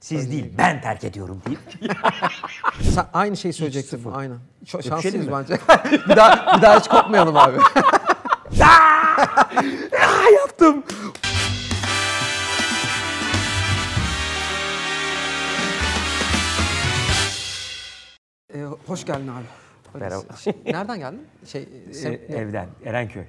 Siz değil ben terk ediyorum deyip. Sen aynı şeyi söyleyecektin. sıfır. Aynen. Çok şanslıyız mi? bence. bir daha bir daha hiç kopmayalım abi. Aa, yaptım. Ee, hoş geldin abi. Hadi. Merhaba. Nereden geldin? Şey, Ee, sen, evden Erenköy.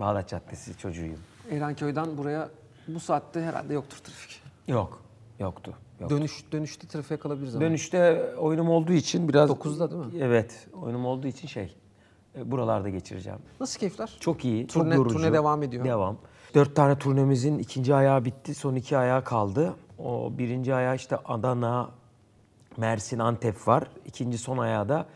Bağdat Caddesi çocuğuyum. Erenköy'den buraya bu saatte herhalde yoktur trafik. Yok. Yoktu. Yok. Dönüş dönüşte trafiğe kalabiliriz ama. Dönüşte oyunum olduğu için biraz... 9'da değil mi? Evet. Oyunum olduğu için şey. e, Buralarda geçireceğim. Nasıl keyifler? Çok iyi. Turne- çok yorucu. turne devam ediyor. Devam. Dört tane turnemizin ikinci ayağı bitti. Son iki ayağı kaldı. O birinci ayağı işte Adana, Mersin, Antep var. İkinci son ayağı da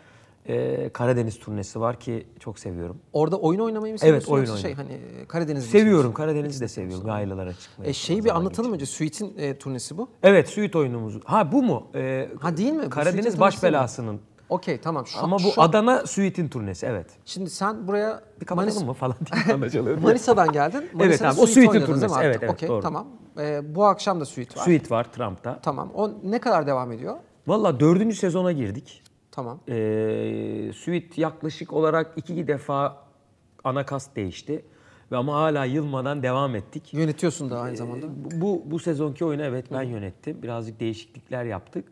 e, Karadeniz turnesi var ki çok seviyorum. Orada oyun oynamayı mı Evet, seviyorsun oyun yoksa şey oynamayı. hani Karadeniz mi Seviyorum. Karadeniz'i de seviyorum. Yaylalara çıkmayı. E, şeyi bir anlatalım önce. Suite'in e, turnesi bu. Evet, Suite oyunumuz. Ha bu mu? E, Ha, değil mi? Bu Karadeniz baş belasının. Okey tamam. Şu, Ama bu şu- Adana Suite'in turnesi evet. Şimdi sen buraya Bir kapatalım Manis- mı falan diye anlaşılıyor. Manisa'dan geldin. Manisa'da abi, o suite suite'in turnesi. Evet, evet, Okey, doğru. tamam. Ee, bu akşam da suite var. Suite var Trump'ta. Tamam. O ne kadar devam ediyor? Valla dördüncü sezona girdik. Tamam. Ee, Suite yaklaşık olarak iki defa ana kast değişti. Ve ama hala yılmadan devam ettik. Yönetiyorsun da aynı zamanda. Bu, bu, bu sezonki oyunu evet ben yönettim. Birazcık değişiklikler yaptık.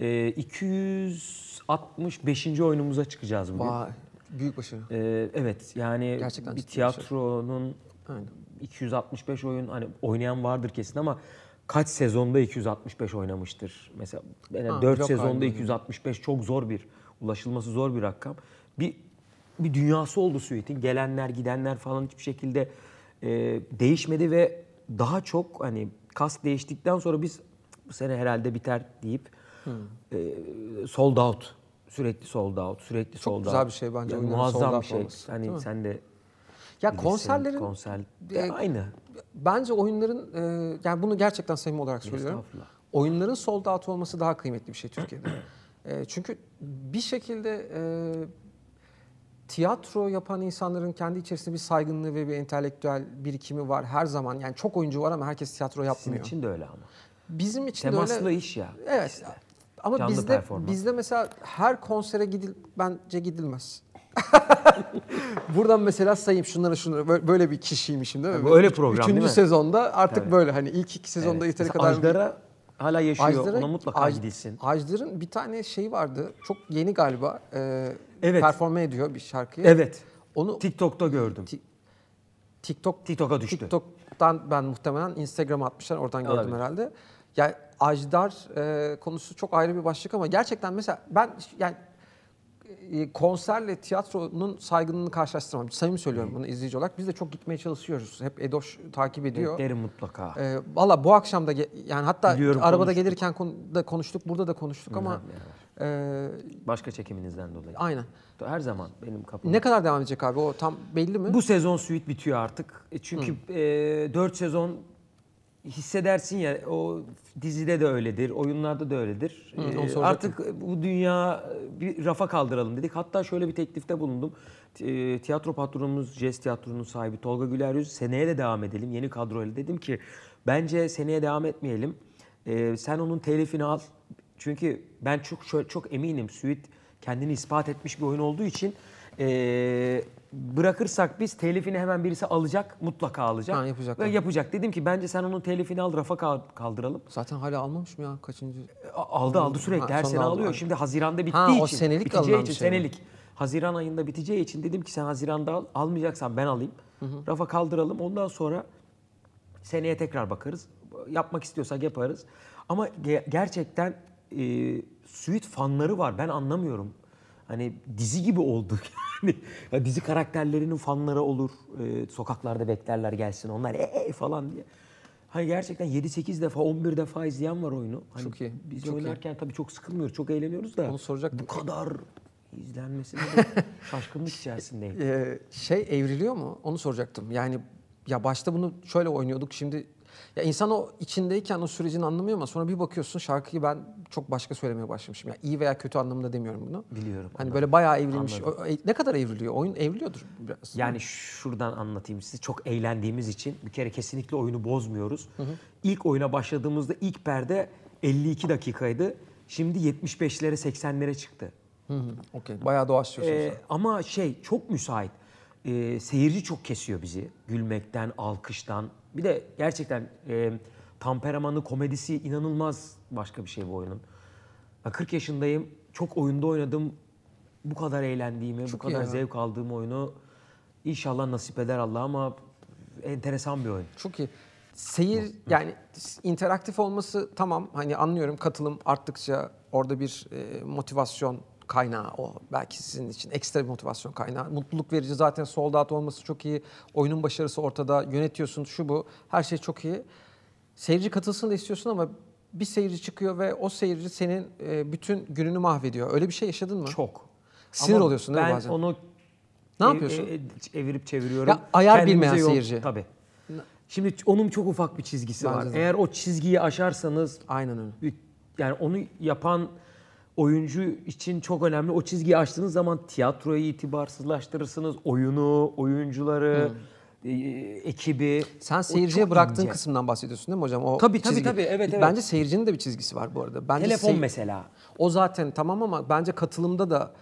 Ee, 265. oyunumuza çıkacağız bugün. Vay. Büyük başarı. Ee, evet yani Gerçekten bir bir şey. tiyatronun Aynen. 265 oyun hani oynayan vardır kesin ama kaç sezonda 265 oynamıştır? Mesela yani Ha, 4 blok sezonda halinde 265 çok zor bir ulaşılması zor bir rakam. Bir bir dünyası oldu Suite'in. Gelenler, gidenler falan hiçbir şekilde e, değişmedi ve daha çok hani kas değiştikten sonra biz bu sene herhalde biter deyip e, sold out sürekli sold out, sürekli sold out. güzel bir şey bence Yani muazzam sold bir şey. olması, Hani sen de Ya bilirsin, konserlerin konser e, aynı. bence oyunların e, yani bunu gerçekten samimi olarak söylüyorum. Oyunların sold out olması daha kıymetli bir şey Türkiye'de. E, çünkü bir şekilde e, tiyatro yapan insanların kendi içerisinde bir saygınlığı ve bir entelektüel birikimi var her zaman. Yani çok oyuncu var ama herkes tiyatro yapmıyor. için de öyle ama. Bizim için de Temaslı öyle. iş ya. Evet. İşte. Ama Canlı bizde performans. bizde mesela her konsere gidil bence gidilmez. Buradan mesela sayayım şunları şunları böyle- bir kişiymişim değil mi? Tabii, öyle program Üçüncü değil mi? sezonda artık Tabii. böyle hani ilk iki sezonda Evet. yeteri kadar Ajdar'a hala yaşıyor. Ajdar'a- Ona mutlaka Aj- gidilsin. Ajdar'ın bir tane şeyi vardı. Çok yeni galiba. E, Evet. Performe ediyor bir şarkıyı. Evet. Onu TikTok'ta gördüm. Ti- TikTok TikTok'a düştü. TikTok'tan ben muhtemelen Instagram'a atmışlar. Oradan gördüm Olabilir. herhalde. Yani Ajdar e, konusu çok ayrı bir başlık ama gerçekten mesela ben yani konserle tiyatronun saygınlığını karşılaştıramam. Samimi söylüyorum bunu izleyici olarak. Biz de çok gitmeye çalışıyoruz. Hep Edoş takip ediyor. Beklerim mutlaka. E, Valla bu akşam da yani hatta Biliyorum, arabada konuştuk. gelirken konu- da konuştuk, burada da konuştuk ama e, Başka çekiminizden dolayı. aynen. Her zaman benim kapım. Ne kadar devam edecek abi? O tam belli mi? Bu sezon Suite bitiyor artık. E Çünkü 4 sezon hissedersin ya o dizide de öyledir, oyunlarda da öyledir. Hı, E, soracaktım. artık bu dünya bir rafa kaldıralım dedik. Hatta şöyle bir teklifte bulundum. E, Tiyatro patronumuz, Jest Tiyatro'nun sahibi Tolga Güler Yüz seneye de devam edelim yeni kadroyla. Dedim ki bence seneye devam etmeyelim. E, sen onun telifini al. Çünkü ben çok çok eminim Suite kendini ispat etmiş bir oyun olduğu için e, bırakırsak biz telifini hemen birisi alacak, mutlaka alacak. Ha, yapacak, Ve yapacak. Dedim ki bence sen onun telifini al, rafa kal- kaldıralım. Zaten hala almamış mı ya? Kaçıncı? Aldı aldı sürekli Ha, her sene aldı, alıyor. aynen. Şimdi Haziran'da bittiği Ha, o için. senelik biteceği için şey senelik. Haziran ayında biteceği için dedim ki sen Haziran'da al. Almayacaksan ben alayım. Rafa kaldıralım. Ondan sonra seneye tekrar bakarız. Yapmak istiyorsak yaparız. Ama ge- gerçekten e, Suite fanları var. Ben anlamıyorum. Hani dizi gibi olduk. Yani ya dizi karakterlerinin fanları olur. E, sokaklarda beklerler gelsin. Onlar ee falan diye. Hani gerçekten 7-8 defa, 11 defa izleyen var oyunu. Hani Çok iyi, Biz çok iyi. oynarken tabii çok sıkılmıyoruz, çok eğleniyoruz da. Onu soracaktım. Bu kadar izlenmesine de şaşkınlık içerisindeyim. Ee, şey evriliyor mu? Onu soracaktım. Yani ya başta bunu şöyle oynuyorduk şimdi ya insan o içindeyken o sürecin anlamıyor ama sonra bir bakıyorsun şarkıyı ben çok başka söylemeye başlamışım. Ya iyi veya kötü anlamında demiyorum bunu. Biliyorum. Hani anladım. böyle bayağı evrilmiş. O- e, ne kadar evriliyor? Oyun evriliyordur biraz. Yani şuradan anlatayım size. Çok eğlendiğimiz için bir kere kesinlikle oyunu bozmuyoruz. İlk oyuna başladığımızda ilk perde 52 dakikaydı. Şimdi 75'lere 80'lere çıktı. Hı hı. Okey. Bayağı doğaçlıyorsun Ee, ama şey çok müsait. Ee, seyirci çok kesiyor bizi. Gülmekten, alkıştan. Bir de gerçekten e, temperamanı, komedisi inanılmaz başka bir şey bu oyunun. Ben 40 yaşındayım. Çok oyunda oynadım. Bu kadar eğlendiğimi, Çok bu kadar ya. zevk aldığım oyunu inşallah nasip eder Allah ama enteresan bir oyun. Çok iyi. Seyir yani interaktif olması tamam hani anlıyorum katılım arttıkça orada bir e, motivasyon kaynağı o belki sizin için ekstra bir motivasyon kaynağı. Mutluluk verici zaten sold out olması çok iyi. Oyunun başarısı ortada. Yönetiyorsun şu bu. Her şey çok iyi. Seyirci katılsın da istiyorsun ama bir seyirci çıkıyor ve o seyirci senin e, bütün gününü mahvediyor. Öyle bir şey yaşadın mı? Çok. Sinir Ama oluyorsun değil mi ben bazen? onu Ne yapıyorsun? e- e- evirip çeviriyorum. Ya ayar Kendimize bilmeyen yol- seyirci. Tabii. Şimdi onun çok ufak bir çizgisi Bence var. de. Eğer o çizgiyi aşarsanız Aynen öyle. yani onu yapan oyuncu için çok önemli. O çizgiyi aştığınız zaman tiyatroyu itibarsızlaştırırsınız. Oyunu, oyuncuları, e, ekibi. Sen seyirciye çok bıraktığın ince. kısımdan bahsediyorsun değil mi hocam? O Tabii, tabii, çizgi. tabii. Evet, evet. Bence seyircinin de bir çizgisi var bu arada. Bence Telefon sey- mesela. O zaten tamam ama bence katılımda da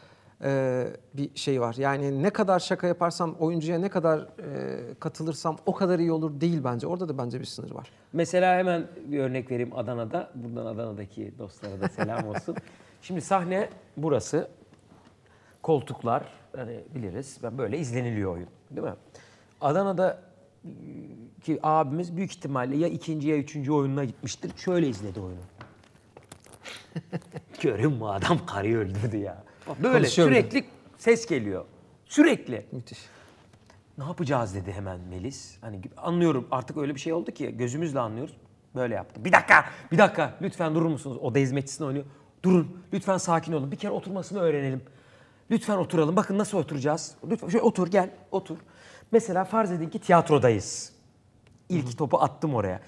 e, bir şey var. Yani ne kadar şaka yaparsam, oyuncuya ne kadar e, katılırsam o kadar iyi olur değil bence. Orada da bence bir sınır var. Mesela hemen bir örnek vereyim Adana'da. Buradan Adana'daki dostlara da selam olsun. Şimdi sahne burası. Koltuklar hani biliriz. Ben böyle izleniliyor oyun. Değil mi? Adana'da ki abimiz büyük ihtimalle ya ikinci ya üçüncü oyununa gitmiştir. Şöyle izledi oyunu. Görün mü adam karıyı öldürdü ya. Böyle sürekli ses geliyor. Sürekli. Müthiş. Ne yapacağız dedi hemen Melis. Hani anlıyorum artık öyle bir şey oldu ki gözümüzle anlıyoruz. Böyle yaptı. Bir dakika, bir dakika lütfen durur musunuz? O da hizmetçisini oynuyor. Durun, lütfen sakin olun. Bir kere oturmasını öğrenelim. Lütfen oturalım. Bakın nasıl oturacağız. Lütfen şöyle otur gel, otur. Mesela farz edin ki tiyatrodayız. İlk topu attım oraya.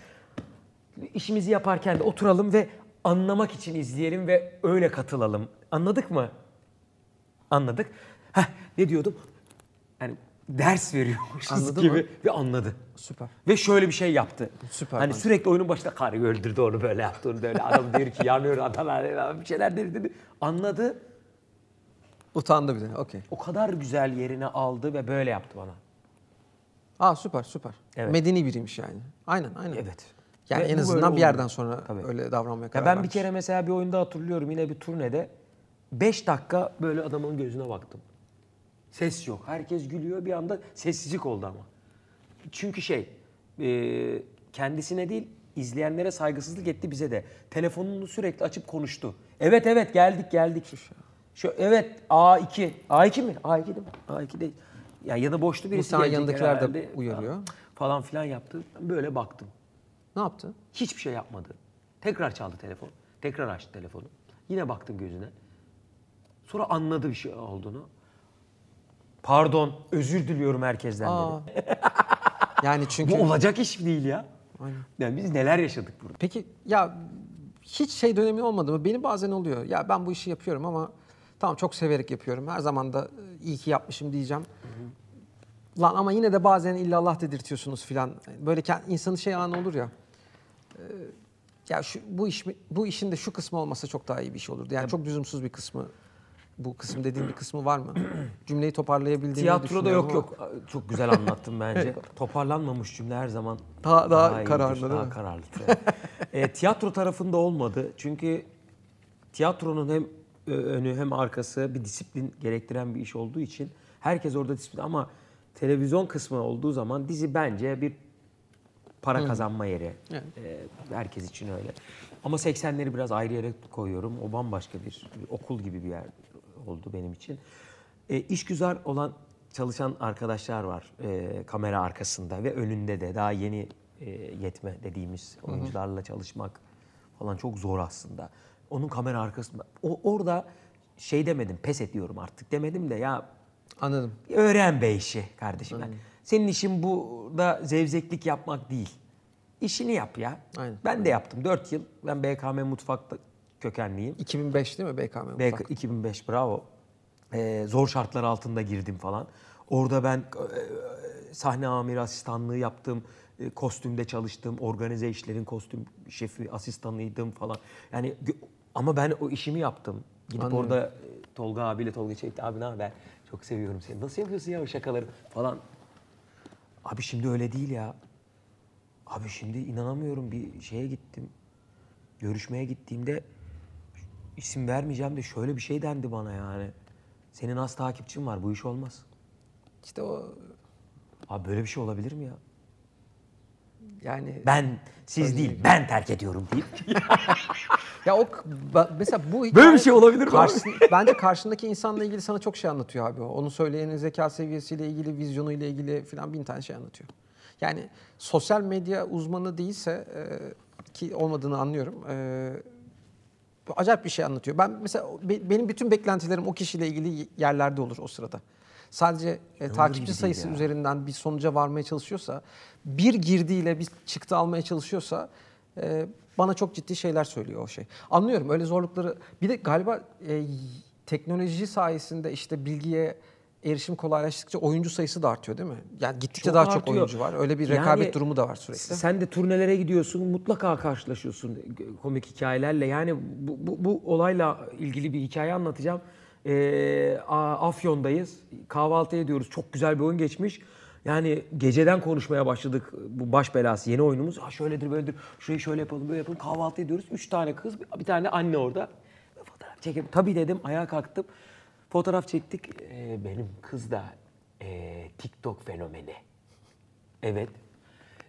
İşimizi yaparken de oturalım ve anlamak için izleyelim ve öyle katılalım. Anladık mı? Anladık. Heh, ne diyordum? Yani ders veriyormuşuz Anladı gibi mı? ve anladı. Süper. Ve şöyle bir şey yaptı. Süper Hani bence. sürekli oyunun başında karı öldürdü onu böyle yaptı onu böyle. Adam diyor ki yanıyor Adana bir şeyler dedi dedi. Anladı. Utandı bir de. Okey. O kadar güzel yerine aldı ve böyle yaptı bana. Aa süper süper. Evet. Medeni biriymiş yani. Aynen aynen. Evet. Yani Ve en azından bir yerden sonra Tabii. öyle davranmaya karar Ya ben bir vermiş. kere mesela bir oyunda hatırlıyorum yine bir turnede 5 dakika böyle adamın gözüne baktım. Ses yok. Herkes gülüyor bir anda sessizlik oldu ama. Çünkü şey e, kendisine değil izleyenlere saygısızlık etti bize de. Telefonunu sürekli açıp konuştu. Evet evet geldik geldik. Şu evet A2. A2 mi? A2 değil mi? A2 değil. Ya ya da boştu birisi Muhtemelen gelecek yanındakiler de herhalde. uyarıyor. Falan filan yaptı. Böyle baktım. Ne yaptı? Hiçbir şey yapmadı. Tekrar çaldı telefon. Tekrar açtı telefonu. Yine baktım gözüne. Sonra anladı bir şey olduğunu. Pardon, özür diliyorum herkesten Aa. dedi. yani çünkü Bu olacak iş değil ya. Aynen. Yani biz neler yaşadık burada. Peki ya hiç şey dönemi olmadı mı? Benim bazen oluyor. Ya ben bu işi yapıyorum ama tamam çok severek yapıyorum. Her zaman da e, iyi ki yapmışım diyeceğim. Lan ama yine de bazen illallah dedirtiyorsunuz filan. Böyle insanın şey anı olur ya. e, Ya şu bu iş bu işin de şu kısmı olmasa çok daha iyi bir iş olurdu. Yani çok lüzumsuz bir kısmı. Bu kısım dediğim bir kısmı var mı? Cümleyi toparlayabildiğimi Tiyatroda düşünüyorum yok ama- yok. Çok güzel anlattım bence. Toparlanmamış cümle her zaman Daha- daha iyidir, kararlı değil daha mi? kararlıdır. e, tiyatro tarafında olmadı. Çünkü tiyatronun hem önü hem arkası bir disiplin gerektiren bir iş olduğu için herkes orada disiplin ama televizyon kısmı olduğu zaman dizi bence bir para kazanma yeri. Evet. E, herkes için öyle. Ama 80'leri biraz ayrı yere koyuyorum. O bambaşka bir, bir okul gibi bir yer oldu benim için. E, işgüzar olan çalışan arkadaşlar var e, kamera arkasında ve önünde de daha yeni e, yetme dediğimiz oyuncularla çalışmak falan çok zor aslında. Onun kamera arkasında. O, orada şey demedim, pes ediyorum artık demedim de ya Anladım. öğren be işi kardeşim. Yani senin işin burada zevzeklik yapmak değil. İşini yap ya. Aynen. Ben de yaptım 4 yıl. Ben BKM mutfakta kökenliyim. 2005 değil mi BKM? BK, Mutfak? 2005 bravo. Ee, zor şartlar altında girdim falan. Orada ben e, sahne amiri asistanlığı yaptım. e, kostümde çalıştım, organize işlerin kostüm şefi, asistanıydım falan. Yani ama ben o işimi yaptım. Gidip Anladım. orada e, Tolga abiyle Tolga çekti. Abi ne haber? Çok seviyorum seni. Nasıl yapıyorsun ya o şakaları falan. Abi şimdi öyle değil ya. Abi şimdi inanamıyorum bir şeye gittim. Görüşmeye gittiğimde isim vermeyeceğim de şöyle bir şey dendi bana yani. Senin az takipçin var bu iş olmaz. İşte o Abi böyle bir şey olabilir mi ya? yani Ben siz değil ben terk ediyorum deyip. ya o mesela bu Böyle bir şey olabilir mi karşısın- bence karşındaki insanla ilgili sana çok şey anlatıyor abi. o. Onun söyleyenin zeka seviyesiyle ilgili, vizyonuyla ilgili falan bin tane şey anlatıyor. Yani sosyal medya uzmanı değilse e, ki olmadığını anlıyorum. E, acayip bir şey anlatıyor. Ben mesela be- benim bütün beklentilerim o kişiyle ilgili yerlerde olur o sırada. Sadece e, takipçi sayısı ya. üzerinden bir sonuca varmaya çalışıyorsa, bir girdiyle bir çıktı almaya çalışıyorsa e, bana çok ciddi şeyler söylüyor o şey. Anlıyorum öyle zorlukları. Bir de galiba e, teknoloji sayesinde işte bilgiye erişim kolaylaştıkça oyuncu sayısı da artıyor değil mi? Yani gittikçe Çok daha çok artıyor. oyuncu var. Öyle bir Yani rekabet durumu da var sürekli. Sen de turnelere gidiyorsun mutlaka karşılaşıyorsun komik hikayelerle. Yani bu, bu, bu olayla ilgili bir hikaye anlatacağım. Ee, Afyon'dayız. Kahvaltı ediyoruz. Çok güzel bir oyun geçmiş. Yani geceden konuşmaya başladık bu baş belası yeni oyunumuz. Ha şöyledir böyledir. Şurayı şöyle yapalım böyle yapalım. Kahvaltı ediyoruz. Üç tane kız bir bir tane anne orada. Fotoğraf çekelim. Tabii dedim ayağa kalktım. Fotoğraf çektik. Ee, benim kız da ee, TikTok fenomeni. Evet.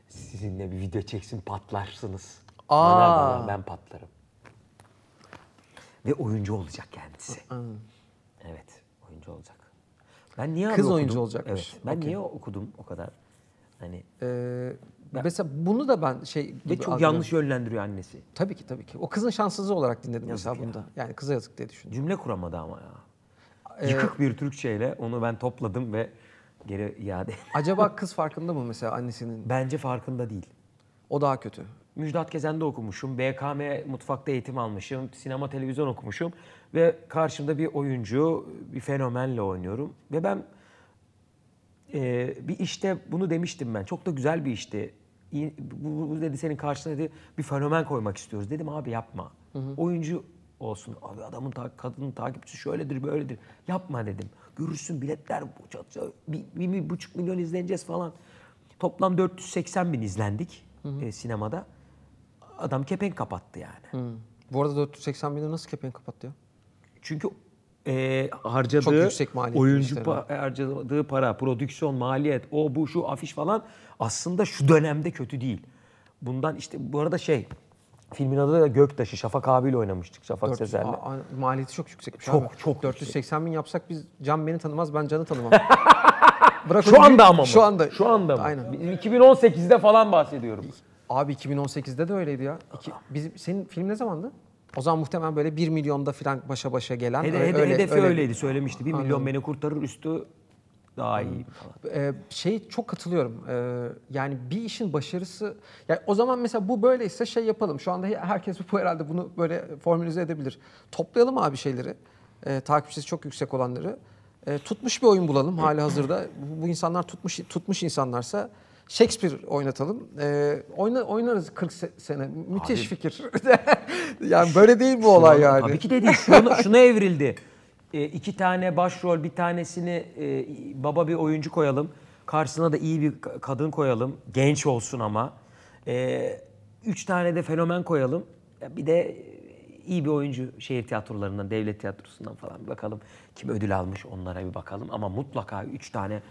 Sizinle bir video çeksin patlarsınız. Bana Aa. bana ben patlarım. Ve oyuncu olacak kendisi. Evet, oyuncu olacak. Ben niye abi Kız okudum? oyuncu olacakmış. Evet. Ben Okey. niye okudum o kadar? Hani Ee, mesela bunu da ben şey ve gibi çok algılıyorum. yanlış yönlendiriyor annesi. Tabii ki tabii ki. O kızın şanssızlığı olarak dinledim mesela bunda. Yani kıza yazık diye düşündüm. Cümle kuramadı ama ya. Ee, Yıkık bir Türkçeyle onu ben topladım ve geri iade. Acaba kız farkında mı mesela annesinin? Bence farkında değil. O daha kötü. Müjdat Gezen'de okumuşum. BKM mutfakta eğitim almışım. Sinema televizyon okumuşum. Ve karşımda bir oyuncu, bir fenomenle oynuyorum. Ve ben e, bir işte bunu demiştim ben. Çok da güzel bir işti. Bu, bu dedi senin karşına dedi bir fenomen koymak istiyoruz. Dedim abi yapma. Oyuncu olsun. Abi adamın ta- kadının takipçisi şöyledir böyledir. Yapma dedim. Görürsün biletler bir, bir, bir buçuk milyon izleneceğiz falan. Toplam 480 bin izlendik e, sinemada. Adam kepenk kapattı yani. Bu arada 480 milyon nasıl kepenk kapattı ya? Çünkü e, harcadığı Çok yüksek oyuncu pa- harcadığı para, prodüksiyon, maliyet, o bu şu afiş falan aslında şu dönemde kötü değil. Bundan işte bu arada şey filmin adı da Göktaşı. Şafak abiyle oynamıştık. Şafak 400 Sezer'le. Aa, maliyeti çok yüksekmiş Çok, abi. çok 480 bin yapsak biz Can beni tanımaz ben Can'ı tanımam. Bırak Şu anda ama mı? Şu anda. Şu anda mı? Aynen. 2018'de falan bahsediyorum. Abi 2018'de de öyleydi ya. İki, bizim, senin film ne zamandı? O zaman muhtemelen böyle 1 milyonda falan başa başa gelen. Hede- öyle- hede- öyle- hedefi öyle- öyleydi söylemişti. 1 milyon beni kurtarır üstü daha iyi falan. Ee, şey çok katılıyorum. Ee, yani bir işin başarısı yani o zaman mesela bu böyleyse şey yapalım. Şu anda herkes bu herhalde bunu böyle formülize edebilir. Toplayalım abi şeyleri. Ee, takipçisi çok yüksek olanları. Ee, tutmuş bir oyun bulalım hali hazırda. Bu, bu insanlar tutmuş tutmuş insanlarsa Shakespeare oynatalım. Ee, oyna, oynarız 40 se- sene. Müthiş Abi- fikir. yani böyle değil bu olay yani. Tabii ki de değil. Şuna, şuna evrildi. E, iki tane başrol, bir tanesini e, baba bir oyuncu koyalım. Karşısına da iyi bir ka- kadın koyalım. Genç olsun ama. E, üç tane de fenomen koyalım. Ya Bir de iyi bir oyuncu şehir tiyatrolarından, devlet tiyatrosundan falan bir bakalım. Kim ödül almış onlara bir bakalım. Ama mutlaka üç tane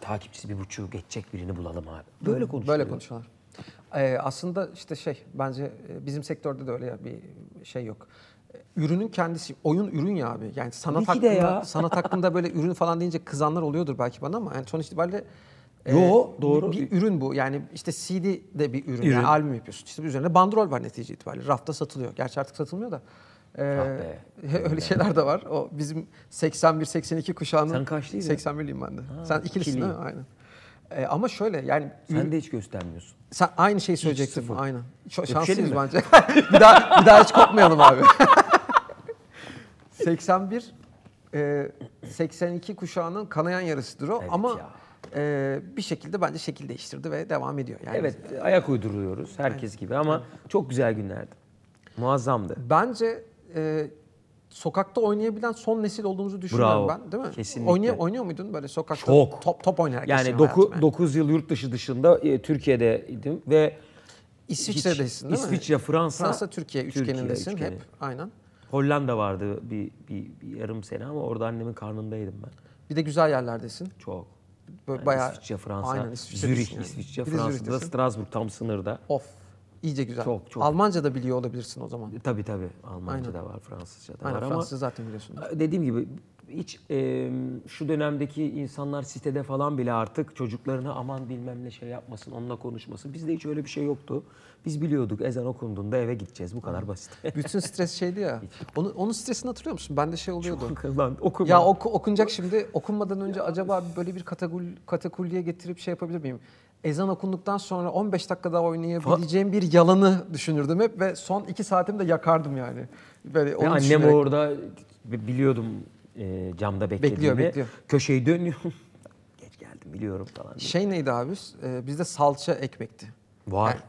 takipçisi bir buçuğu geçecek birini bulalım abi. Böyle konuşuyoruz. Böyle konuşuyorlar. Ee, aslında işte şey bence bizim sektörde de öyle bir şey yok. E, Ürünün kendisi oyun ürün ya abi. Yani sanat hakkında ya. sanat hakkında böyle ürün falan deyince kızanlar oluyordur belki bana ama yani sonuç itibariyle Yo, bir- doğru. Bir, ürün bu. Yani işte CD de bir ürün. Ürün. Yani albüm yapıyorsun. İşte üzerine bandrol var netice itibariyle. Rafta satılıyor. Gerçi artık satılmıyor da. Ee, be. öyle şeyler de var. O bizim 81-82 kuşağının Sen kaçlıydın? 81'liyim ben de. Sen ikilisin değil mi? ikiliyim. Aynen. Ee, ama şöyle yani Sen de hiç göstermiyorsun. sen aynı şeyi söyleyecektin. sıfır. Aynen. Öpüşelim şanslıyız mi? bence. bir daha bir daha hiç kopmayalım abi. 81 e, 82 kuşağının kanayan yarısıdır o Evet ama ya. e, bir şekilde bence şekil değiştirdi ve devam ediyor. Yani Evet ayak uyduruyoruz herkes gibi ama çok güzel günlerdi. Muazzamdı. Bence e, sokakta oynayabilen son nesil olduğumuzu düşünüyorum Bravo. ben değil mi? Kesinlikle. Oynuyor, oynuyor muydun böyle sokakta? Çok. Top, top oynayarak Yani geçirme 9 hayatım 9 yıl yurt dışı dışında e, Türkiye'deydim ve İsviçre'desin değil mi? İsviçre, Fransa, Fransa, Türkiye üçgenindesin üçgeni. hep. Aynen. Hollanda vardı bir, bir, bir yarım sene ama orada annemin karnındaydım ben. Bir de güzel yerlerdesin. Çok. Böyle Yani bayağı İsviçre, Fransa, Aynen, İsviçre'desin Zürih, yani. İsviçre, Fransa'da. Strasbourg tam sınırda. Of. İyice güzel. Çok, çok. Almanca da biliyor olabilirsin o zaman. E, Tabii tabii Almanca Aynen. da var, Fransızca da Aynen var ama Fransız zaten biliyorsun. dediğim gibi hiç e, şu dönemdeki insanlar sitede falan bile artık çocuklarına aman bilmem ne şey yapmasın, onunla konuşmasın. Bizde hiç öyle bir şey yoktu. Biz biliyorduk ezan okunduğunda eve gideceğiz. Bu kadar basit. Bütün stres şeydi ya. Onu, onun stresini hatırlıyor musun? Bende şey oluyordu. Lan okuma. Ya oku, okunacak şimdi okunmadan önce acaba böyle bir kategol, katakulliye getirip şey yapabilir miyim? Ezan okunduktan sonra 15 dakika daha oynayabileceğim bir yalanı düşünürdüm hep ve son 2 saatimi de yakardım yani. Böyle onu annem düşünerek. orada biliyordum e, camda beklediğimi. Bekliyor, bekliyor. Köşeyi dönüyor. Geç geldim biliyorum falan. diye. Şey neydi abi? Ee, bizde salça ekmekti. Var. Yani,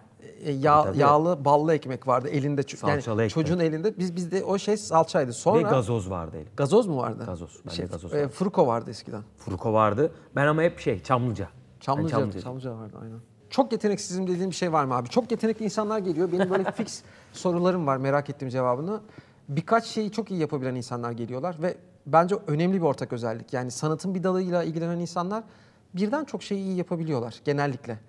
e, yağ, Tabii. yağlı ballı ekmek vardı elinde. ço- yani Salçalı ekmek. çocuğun elinde. Biz bizde o şey salçaydı. Sonra Ve gazoz vardı elim. gazoz mu vardı? Gazoz, bende Şey, gazoz e, vardı. Fruko vardı eskiden. Fruko vardı. Ben ama hep şey Çamlıca. Çamlıca, Çamlıca'yım. Çamlıca vardı aynen. Çok yeteneksizim dediğim bir şey var mı abi? Çok yetenekli insanlar geliyor. Benim böyle fix sorularım var merak ettiğim cevabını. Birkaç şeyi çok iyi yapabilen insanlar geliyorlar ve bence önemli bir ortak özellik. Yani sanatın bir dalıyla ilgilenen insanlar birden çok şeyi iyi yapabiliyorlar genellikle.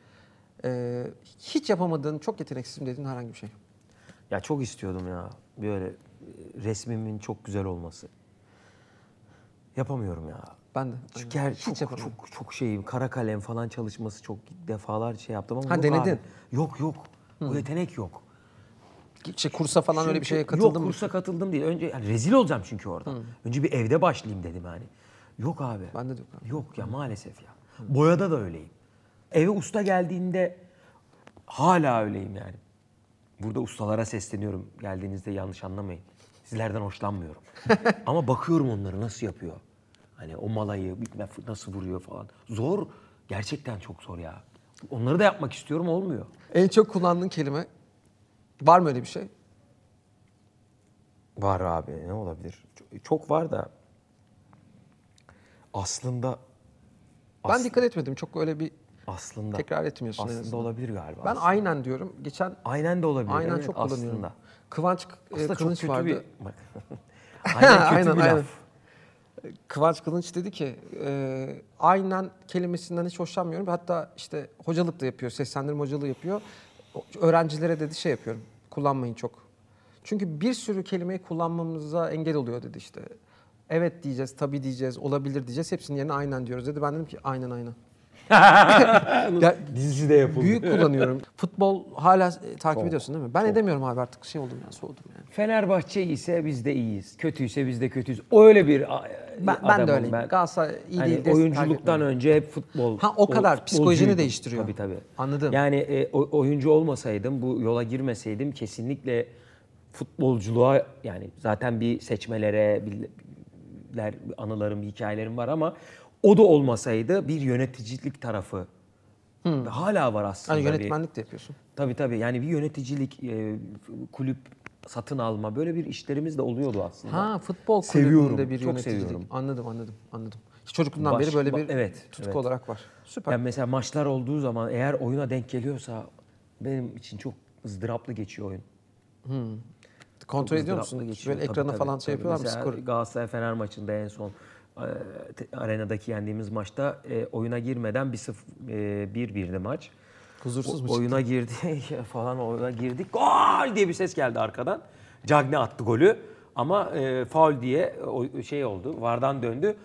Ee, hiç yapamadığın, çok yeteneksizim dediğin herhangi bir şey. Ya çok istiyordum ya böyle e, resmimin çok güzel olması. Yapamıyorum ya. Ben de. Çünkü aynen. her, çok, hiç yapamam. çok, çok şeyim, kara kalem falan çalışması çok defalar şey yaptım ama Ha, yok denedin. abi. Yok yok. O yetenek yok. Şey, kursa falan öyle bir Çünkü- şeye katıldın Yok mı? kursa katıldım değil. Önce yani rezil olacağım çünkü orada. Önce bir evde başlayayım dedim hani. Yok abi. Bende de yok abi. Yok ya maalesef ya. Boyada da öyleyim. Eve usta geldiğinde hala öyleyim yani. Burada ustalara sesleniyorum. Geldiğinizde yanlış anlamayın. Sizlerden hoşlanmıyorum. Ama bakıyorum onları nasıl yapıyor. Hani o malayı bilmem nasıl vuruyor falan. Zor. Gerçekten çok zor ya. Onları da yapmak istiyorum olmuyor. En çok kullandığın kelime var mı öyle bir şey? Var abi ne olabilir? Çok, var da aslında Ben as- dikkat etmedim. Çok öyle bir aslında tekrar etmiyorsun aslında azından. olabilir galiba. Ben aslında. aynen diyorum. Geçen aynen de olabilir. aynen evet, çok kullanıyorum. aslında. Kıvanç e, Aslında çok kötü vardı. bir aynen kötü Aynen, bir aynen. Kıvanç Kılınç dedi ki e, aynen kelimesinden hiç hoşlanmıyorum. Hatta işte hocalık da yapıyor, seslendirme hocalığı yapıyor. Öğrencilere dedi şey yapıyorum, kullanmayın çok. Çünkü bir sürü kelimeyi kullanmamıza engel oluyor dedi işte. Evet diyeceğiz, tabii diyeceğiz, olabilir diyeceğiz. Hepsinin yerine aynen diyoruz dedi. Ben dedim ki aynen aynen. Ya, Dizisi de yapıldı. büyük kullanıyorum. Futbol hala e, takip ediyorsun değil mi? Ben edemiyorum abi artık şey oldum ya soğudum yani. Fenerbahçe iyiyse biz de iyiyiz. Kötüyse biz de kötüyüz. Öyle bir Ben, ben de öyleyim. ben. Galatasaray iyi Hani değil. oyunculuktan önce hep futbol. Ha, o kadar. futbolcuydum. Psikolojini değiştiriyor. Tabii tabii. Anladım. Yani e, o- oyuncu olmasaydım, bu yola girmeseydim kesinlikle futbolculuğa yani zaten bir seçmelere, birler, anılarım, hikayelerim var ama o da olmasaydı bir yöneticilik tarafı hala var aslında. Bir- yönetmenlik de yapıyorsun. Tabii tabii. Yani bir yöneticilik, e, kulüp satın alma böyle bir işlerimiz de oluyordu aslında. Ha futbol Seviyorum, kulübünde bir çok yöneticilik. seviyorum. Anladım anladım anladım. Çocukluğumdan Baş- beri böyle bir evet, tutku evet. olarak var. Süper. Yani mesela maçlar olduğu zaman eğer oyuna denk geliyorsa benim için çok ızdıraplı geçiyor oyun. Kontrol Çok ediyor musun? geçiyor. Böyle ekrana tabii, falan şey tabii. yapıyorlar mı skoru? Galatasaray Fener maçında en son arenadaki yendiğimiz maçta e, oyuna girmeden 1-0 e, 1-1'di maç. Huzursuz mu Oyuna girdi falan oyuna girdik. Gol diye bir ses geldi arkadan. Cagney attı golü ama e, faul diye o, şey oldu. Vardan döndü.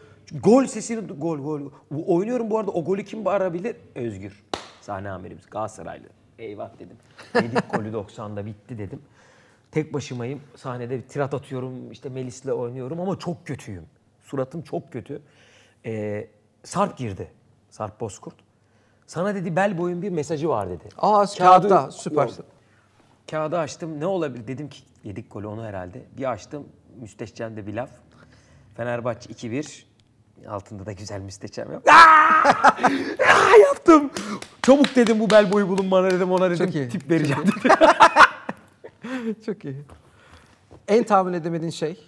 Gol sesini gol gol. Oynuyorum bu arada o golü kim bağırabilir? Özgür. Sahne amirimiz Galatasaraylı. Eyvah dedim. Yedik golü 90'da bitti dedim. Tek başımayım. Sahnede bir tirat atıyorum. işte Melis'le oynuyorum ama çok kötüyüm. Suratım çok kötü. Ee, Sarp girdi. Sarp Bozkurt. Sana dedi bel boyun bir mesajı var dedi. Aa Kağıdı- kağıtta süper. Yok. Kağıdı açtım. Ne olabilir? Dedim ki yedik golü onu herhalde. Bir açtım. Müsteşcem'de bir laf. Fenerbahçe 2-1. Altında da güzel müsteşem yok. Aa! Yaptım. Çabuk dedim bu bel boyu bulun bana dedim ona dedim Çok iyi. tip vereceğim dedim. Çok iyi. En tahmin edemediğin şey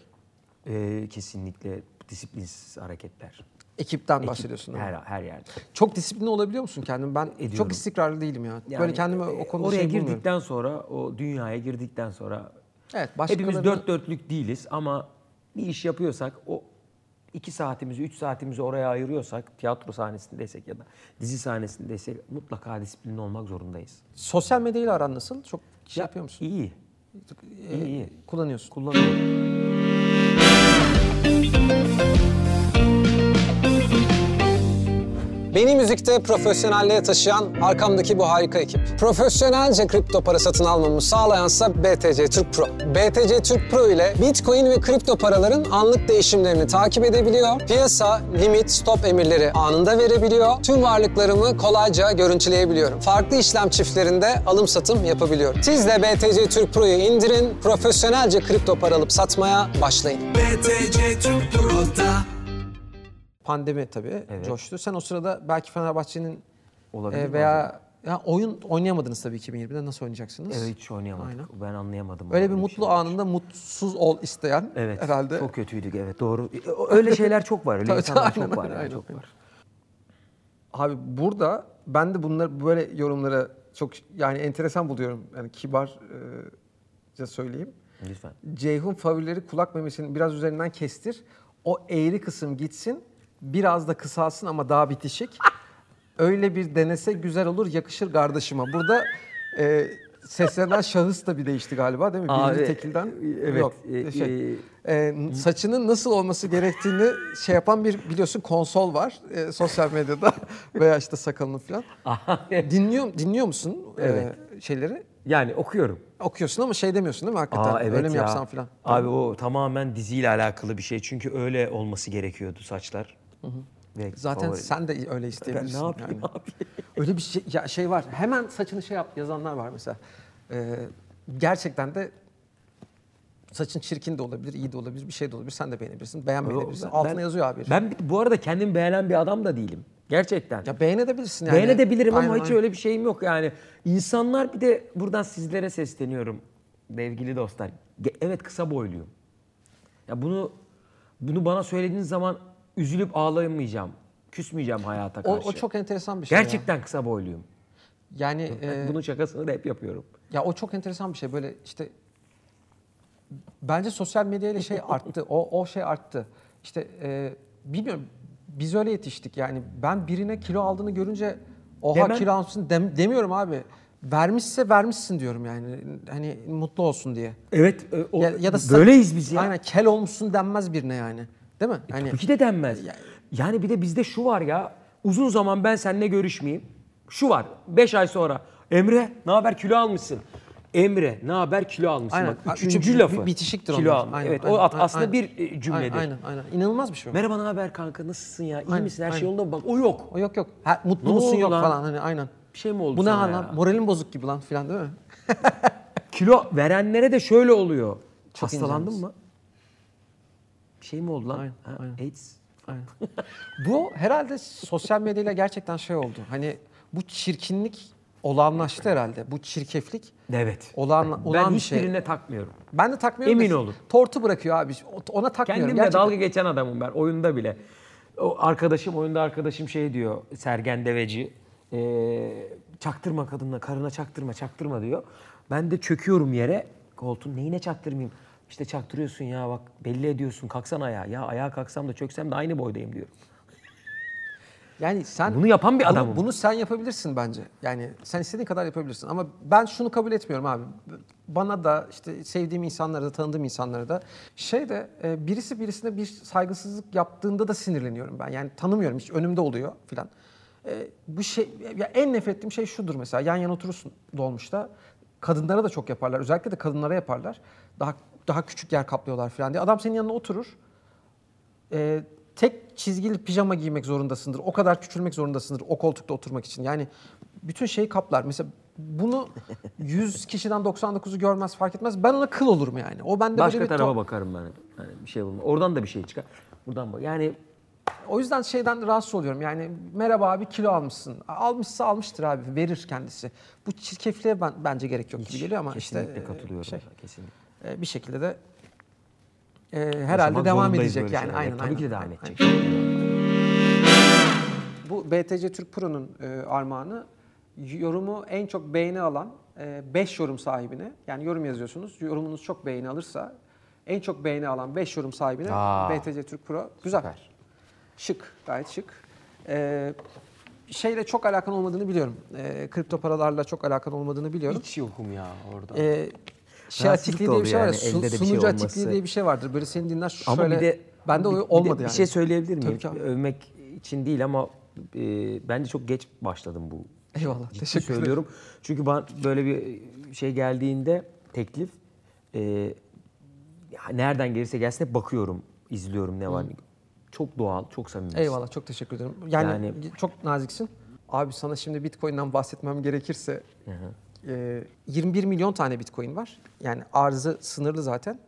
Ee, kesinlikle disiplinsiz hareketler. ekipten Ekip, bahsediyorsun. Her, her yerde. Çok disiplinli olabiliyor musun kendin? Ben Ediyorum. çok istikrarlı değilim ya. Yani, Böyle kendimi e, o konuda Oraya şey bulmuyorum. girdikten sonra, o dünyaya girdikten sonra Evet, hepimiz başkalarını- dört dörtlük değiliz ama bir iş yapıyorsak o iki saatimizi, üç saatimizi oraya ayırıyorsak, tiyatro sahnesindeysek ya da dizi sahnesindeysek mutlaka disiplinli olmak zorundayız. Sosyal medyayla aran nasıl? Çok şey Ya, yapıyor musun? İyi. Ee, iyi, iyi. Kullanıyorsun. Kullanıyorum. Beni müzikte profesyonelliğe taşıyan arkamdaki bu harika ekip. Profesyonelce kripto para satın almamı sağlayansa BTC Türk Pro. BTC Türk Pro ile Bitcoin ve kripto paraların anlık değişimlerini takip edebiliyor. Piyasa, limit, stop emirleri anında verebiliyor. Tüm varlıklarımı kolayca görüntüleyebiliyorum. Farklı işlem çiftlerinde alım satım yapabiliyorum. Siz de BTC Türk Pro'yu indirin, profesyonelce kripto para alıp satmaya başlayın. BTC Türk Pro'da Pandemi tabii coştu. Sen o sırada belki Fenerbahçe'nin Olabilir e, veya ya oyun oynayamadınız tabii 2020'de. Nasıl oynayacaksınız? Evet hiç oynayamadık. Aynen. Ben anlayamadım. Öyle bir mutlu şey. anında mutsuz ol isteyen Evet. herhalde. Çok kötüydük evet doğru. Öyle şeyler çok var. Öyle Tabii, insanlar aynen, çok var. aynen, yani, aynen. çok var. Abi burada ben de bunları böyle yorumlara çok yani enteresan buluyorum. Yani kibarca söyleyeyim. Lütfen. Ceyhun favorileri kulak memesinin biraz üzerinden kestir. O eğri kısım gitsin. Biraz da kısalsın ama daha bitişik. Öyle bir denese güzel olur yakışır kardeşime. Burada e, seslenen şahıs da bir değişti galiba değil mi? Birinci Abi, tekilden. evet, Yok. e, şey, e, saçının nasıl olması gerektiğini şey yapan bir biliyorsun konsol var e, sosyal medyada veya işte sakalını falan. Dinliyor dinliyor musun e, Evet. şeyleri? Yani okuyorum. Okuyorsun ama şey demiyorsun değil mi hakikaten? Aa, evet Öyle mi ya. yapsan falan? Abi o tamamen diziyle alakalı bir şey. Çünkü öyle olması gerekiyordu saçlar. Ve Zaten favori- sen de öyle isteyebilirsin. Ben ne yapayım yani. abi? Öyle bir şey, ya şey var. Hemen saçını şey yap yazanlar var mesela. Ee, gerçekten de saçın çirkin de olabilir, iyi de olabilir, bir şey de olabilir. Sen de beğenebilirsin, beğenmeyebilirsin. Altına ben- yazıyor abi. Ben bu arada kendim beğenen bir adam da değilim. Gerçekten. ya beğenebilirsin yani. Beğenebilirim ama Aynen, hiç aynen. öyle bir şeyim yok yani. İnsanlar bir de buradan sizlere sesleniyorum sevgili dostlar. Evet kısa boyluyum. Ya bunu bunu bana söylediğiniz zaman üzülüp ağlayamayacağım. Küsmeyeceğim hayata O, karşı. o çok enteresan bir şey. ya. Gerçekten kısa boyluyum. Yani e, Bunun şakasını da hep yapıyorum. Ya o çok enteresan bir şey. Böyle işte bence sosyal medyayla şey arttı. O o şey arttı. İşte e, bilmiyorum biz öyle yetiştik. Yani ben birine kilo aldığını görünce oha Demem. kilo almışsın dem- demiyorum abi. Vermişse vermişsin diyorum yani. Hani mutlu olsun diye. Evet e, o, Ya, ya da böyleyiz biz ya. Aynen kel olmuşsun denmez birine yani. Değil mi? Hani Tabii ki de denmez. Yani bir de bizde şu var ya. Uzun zaman ben seninle görüşmeyeyim. Şu var. 5 ay sonra. Emre ne haber kilo almışsın. Emre ne haber kilo almışsın. Aynen. Bak Üçü üçüncü bi- lafı. bitişiktir kilo almış. Aynen, evet aynen, o aynen, aslında aynen. bir e, cümledir. Aynen aynen. İnanılmaz bir şey o. Merhaba ne haber kanka nasılsın ya? İyi Aynen, misin? Her şey aynen. yolunda mı? Bak o yok. O yok yok. Ha, mutlu Ne musun yok lan? falan hani aynen. Bir şey mi oldu Bu ne hal lan? Moralin bozuk gibi lan filan değil mi? Kilo verenlere de şöyle oluyor. Çok Hastalandın mı? Şey mi oldu lan? Aynen, Ha, aynen. AIDS. Aynen. bu herhalde sosyal medyayla gerçekten şey oldu. Hani bu çirkinlik olağanlaştı herhalde. Bu çirkeflik Evet. olağan, ben olağan bir şey. hiçbirine takmıyorum. Ben de takmıyorum. Emin olun. Tortu bırakıyor abi. Ona takmıyorum. Kendimle Gerçekten. dalga geçen adamım ben oyunda bile. O arkadaşım oyunda arkadaşım şey diyor Sergen Deveci. eee, çaktırma kadınla karına çaktırma çaktırma diyor. Ben de çöküyorum yere. Koltuğun neyine çaktırmayayım? İşte çaktırıyorsun ya bak belli ediyorsun kalksana ayağa. Ya ayağa kalksam da çöksem de aynı boydayım diyor. Yani sen Bunu yapan bir bunu- adamım. Bunu, sen yapabilirsin bence. Yani sen istediğin kadar yapabilirsin. Ama ben şunu kabul etmiyorum abi. Bana da işte sevdiğim insanlara da tanıdığım insanlara da şey de e, birisi birisine bir saygısızlık yaptığında da sinirleniyorum ben. Yani tanımıyorum hiç önümde oluyor filan. E, bu şey ya en nefret ettiğim şey şudur mesela yan yana oturursun dolmuşta. Kadınlara da çok yaparlar. Özellikle de kadınlara yaparlar. Daha daha küçük yer kaplıyorlar filan diye. Adam senin yanına oturur e, tek çizgili pijama giymek zorundasındır. O kadar küçülmek zorundasındır o koltukta oturmak için. Yani bütün şeyi kaplar. Mesela bunu 100 kişiden 99'u görmez fark etmez. Ben ona kıl olurum yani. O bende Başka böyle bir tarafa bakarım ben. Yani bir şey olmaz. Oradan da bir şey çıkar. Buradan bak. Yani O yüzden şeyden rahatsız oluyorum. Yani merhaba abi kilo almışsın. Almışsa almıştır abi. Verir kendisi. Bu çirkefliğe ben, bence gerek yok gibi geliyor ama Kesinlikle işte katılıyorum. şey, Kesinlikle. E, bir şekilde de e, herhalde devam edecek yani. şeyler. Aynen, Tabii aynen. ki de devam Aynen. edecek. Bu BTC Türk Pro'nun e, armağanı yorumu en çok beğeni alan 5 yorum sahibine yani yorum yazıyorsunuz. Yorumunuz çok beğeni alırsa en çok beğeni alan 5 yorum sahibine Aa, BTC Türk Pro güzel. süper. Şık, gayet şık. E, şeyle çok alakan olmadığını biliyorum. E, kripto paralarla çok alakan olmadığını biliyorum. Hiç yokum ya orada. E, şey da diye bir şey var yani, su- de bir şey sunucu olması. açıklığı diye bir şey vardır. Böyle seni dinler şu Ama şöyle. bir de bende bir- o bir de olmadı bir yani. şey söyleyebilir miyim? Tabii. Övmek için değil ama e, bence çok geç başladım bu. Eyvallah, Ciddi teşekkür ederim. söylüyorum. Çünkü ben böyle bir şey geldiğinde teklif e, nereden gelirse gelsin hep bakıyorum, izliyorum ne var. Çok doğal, çok samimi. Eyvallah çok teşekkür ederim. Yani, Yani- çok naziksin. Abi sana şimdi Bitcoin'den bahsetmem gerekirse e, 21 milyon tane Bitcoin var. Yani arzı sınırlı zaten.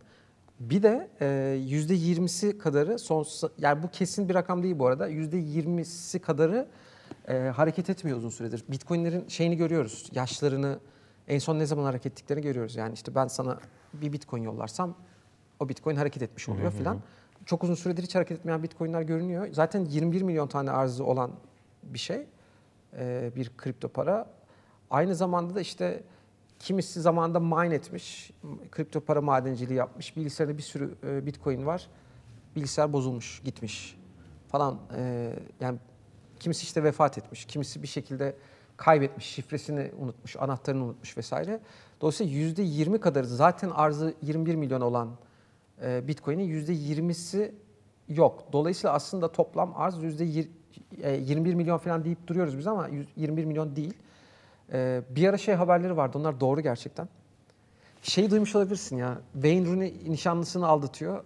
Bir de e, %20'si kadarı son yani bu kesin bir rakam değil bu arada. %20'si kadarı e, hareket etmiyor uzun süredir. Bitcoin'lerin şeyini görüyoruz. Yaşlarını en son ne zaman hareket ettiklerini görüyoruz. Yani işte ben sana bir Bitcoin yollarsam o Bitcoin hareket etmiş oluyor filan. Çok uzun süredir hiç hareket etmeyen Bitcoin'ler görünüyor. Zaten 21 milyon tane arzı olan bir şey. e, bir kripto para. Aynı zamanda da işte kimisi zamanında mine etmiş, kripto para madenciliği yapmış. Bilgisayarda bir sürü e, Bitcoin var. Bilgisayar bozulmuş, gitmiş falan. E, yani kimisi işte vefat etmiş, kimisi bir şekilde kaybetmiş, şifresini unutmuş, anahtarını unutmuş vesaire. Dolayısıyla yüzde 20 kadarı zaten arzı 21 milyon olan e, Bitcoin'in yüzde 20'si yok. Dolayısıyla aslında toplam arz yüzde yir- e, 21 milyon falan deyip duruyoruz biz ama yüz- 21 milyon değil. E, Bir ara şey haberleri vardı, onlar doğru gerçekten. Şeyi duymuş olabilirsin ya, Wayne Rooney nişanlısını aldatıyor.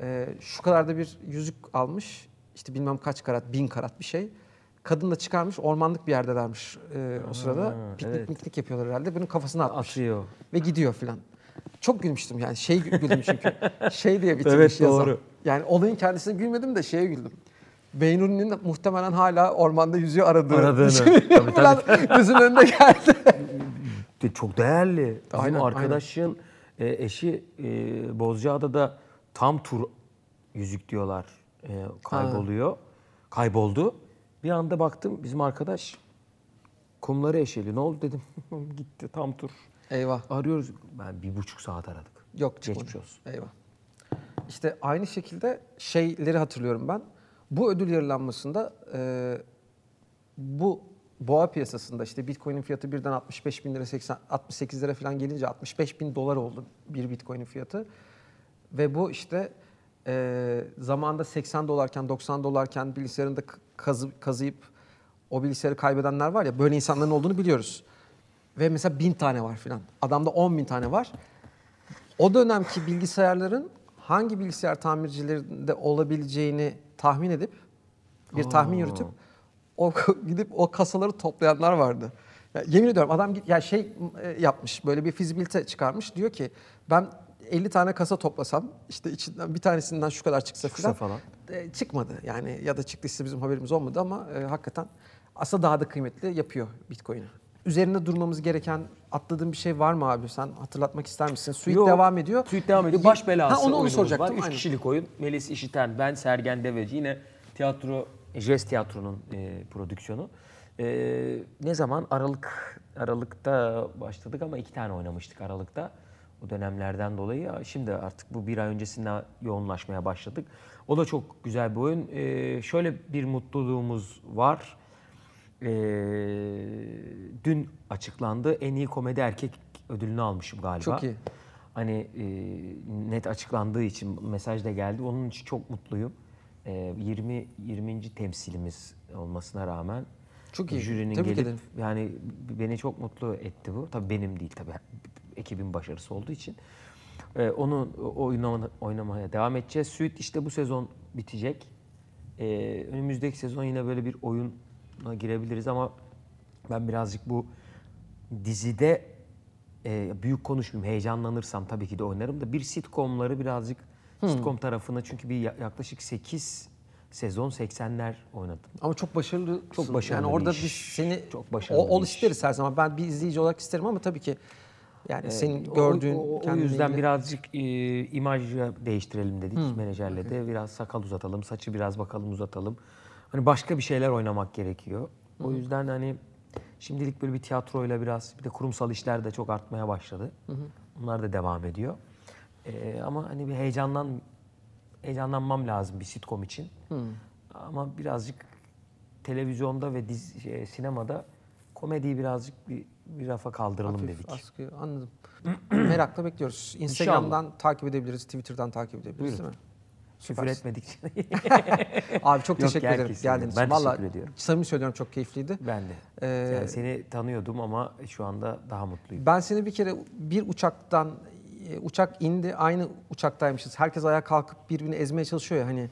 E, Şu kadar da bir yüzük almış, işte bilmem kaç karat, bin karat bir şey. Kadın da çıkarmış, ormanlık bir yerdelermiş e, o sırada. Ha, Piknik evet. miknik yapıyorlar herhalde. Bunun kafasına atmış Atıyor. ve gidiyor filan. Çok gülmüştüm yani şey güldüm çünkü. şey diye bitirmiş Evet, yazan. doğru. Yani olayın kendisine gülmedim de şeye güldüm. Beynuri'nin de muhtemelen hala ormanda yüzüyor aradığı. Aradığını. Tabii, falan. Gözümün önünde geldi. De çok değerli. Bizim Aynen, arkadaşın e, eşi e, Bozcaada'da tam tur yüzük diyorlar e, kayboluyor. Kayboldu. Bir anda baktım bizim arkadaş kumları eşeli. Ne oldu dedim. Gitti tam tur. Eyvah. Arıyoruz. Ben bir buçuk saat aradık. Yok çıkmadı. Geçmiş olsun. Eyvah. İşte aynı şekilde şeyleri hatırlıyorum ben. Bu ödül yarılanmasında e, bu boğa piyasasında işte Bitcoin'in fiyatı birden 65 bin lira 80, 68 lira falan gelince 65 bin dolar oldu bir Bitcoin'in fiyatı. Ve bu işte e, zamanda 80 dolarken 90 dolarken bilgisayarında kazı, kazıyıp o bilgisayarı kaybedenler var ya böyle insanların olduğunu biliyoruz. Ve mesela bin tane var filan. Adamda 10 bin tane var. O dönemki bilgisayarların hangi bilgisayar tamircilerinde olabileceğini tahmin edip bir tahmin yürütüp o gidip o kasaları toplayanlar vardı. Ya, yemin ediyorum adam git ya şey e, yapmış böyle bir fizibilite çıkarmış diyor ki ben 50 tane kasa toplasam işte içinden bir tanesinden şu kadar çıksa, Çıksa falan, falan. e, çıkmadı yani ya da çıktıysa bizim haberimiz olmadı ama e, hakikaten aslında daha da kıymetli yapıyor Bitcoin'i. Üzerinde durmamız gereken atladığın bir şey var mı abi? Sen hatırlatmak ister misin? Suite Yok, devam ediyor. Suite devam ediyor. Baş belası Ha, onu, onu soracaktım. Var. Üç aynen. kişilik oyun. Melis İşiten, ben Sergen Deveci. Yine tiyatro, Jest Tiyatro'nun e, prodüksiyonu. E, ne zaman? Aralık Aralık'ta başladık ama iki tane oynamıştık Aralık'ta. O dönemlerden dolayı. Şimdi artık bu bir ay öncesinden yoğunlaşmaya başladık. O da çok güzel bir oyun. E, şöyle bir mutluluğumuz var. E, dün açıklandı. En iyi komedi erkek ödülünü almışım galiba. Çok iyi. Hani e, net açıklandığı için mesaj da geldi. Onun için çok mutluyum. E, 20 20. temsilimiz olmasına rağmen Çok iyi. Jürinin Tebrik gelip ederim. yani beni çok mutlu etti bu. Tabii benim değil tabii ekibin başarısı olduğu için. E, onu oynama, oynamaya devam edeceğiz. Suite işte bu sezon bitecek. E, önümüzdeki sezon yine böyle bir oyuna girebiliriz ama ben birazcık bu dizide e, büyük konuşmayayım. Heyecanlanırsam tabii ki de oynarım da bir sitcomları birazcık sitcom tarafını çünkü bir ya- yaklaşık 8 sezon 80'ler oynadım. Ama çok başarılı. Çok başarılı Yani bir orada biz seni Çok başarılı o, ol bir isteriz her zaman. Ben bir izleyici olarak isterim ama tabii ki yani senin O- gördüğün o, o, o yüzden ilgili- birazcık e, imajı değiştirelim dedik menajerle de. Biraz sakal uzatalım, saçı biraz bakalım uzatalım. Hani başka bir şeyler oynamak gerekiyor. O yüzden hani şimdilik böyle bir tiyatroyla biraz bir de kurumsal işler de çok artmaya başladı. Bunlar da devam ediyor. E, ama hani bir heyecanlan heyecanlanmam lazım bir sitcom için. Ama birazcık televizyonda ve dizi, şey, sinemada komediyi birazcık bir, bir rafa kaldıralım Hafif dedik. askı anladım. Merakla bekliyoruz. Instagram'dan takip edebiliriz, Twitter'dan takip edebiliriz değil mi? Küfür Süpersin. etmedikçe. Abi çok Yok, teşekkür ederim geldiğiniz Ben için. Vallahi teşekkür ediyorum. samimi söylüyorum çok keyifliydi. ben de. Ee, yani seni tanıyordum ama şu anda daha mutluyum. Ben seni bir kere bir uçaktan e, uçak indi aynı uçaktaymışız. Herkes ayağa kalkıp birbirini ezmeye çalışıyor ya hani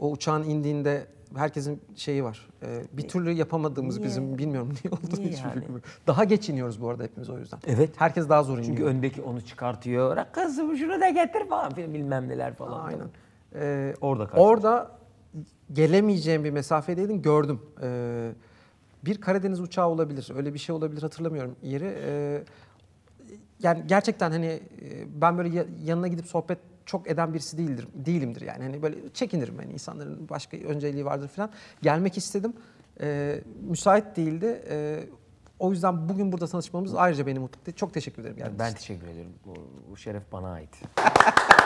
o uçağın indiğinde herkesin şeyi var. Ee, bir türlü yapamadığımız Niye? bizim bilmiyorum niye olduğunu Niye hiçbir yani? fikrim yok. Daha geç iniyoruz bu arada hepimiz o yüzden. Evet. Herkes daha zor iniyor. Çünkü öndeki onu çıkartıyor. "Ra Kızım şunu da getir falan filan bilmem neler falan. Aynen. Ee, Orada karşılaştık. Orada gelemeyeceğim bir mesafedeydin gördüm. Ee, bir Karadeniz uçağı olabilir. Öyle bir şey olabilir hatırlamıyorum yeri. Ee, yani gerçekten hani e, ben böyle ya- yanına gidip sohbet çok eden birisi değildir, değilimdir yani. Hani böyle çekinirim hani insanların başka önceliği vardır falan. Gelmek istedim. Ee, müsait değildi. Ee, o yüzden bugün burada tanışmamız ayrıca beni mutlu etti. Çok teşekkür ederim. geldiğiniz Ben için. teşekkür ederim. Bu, bu şeref bana ait.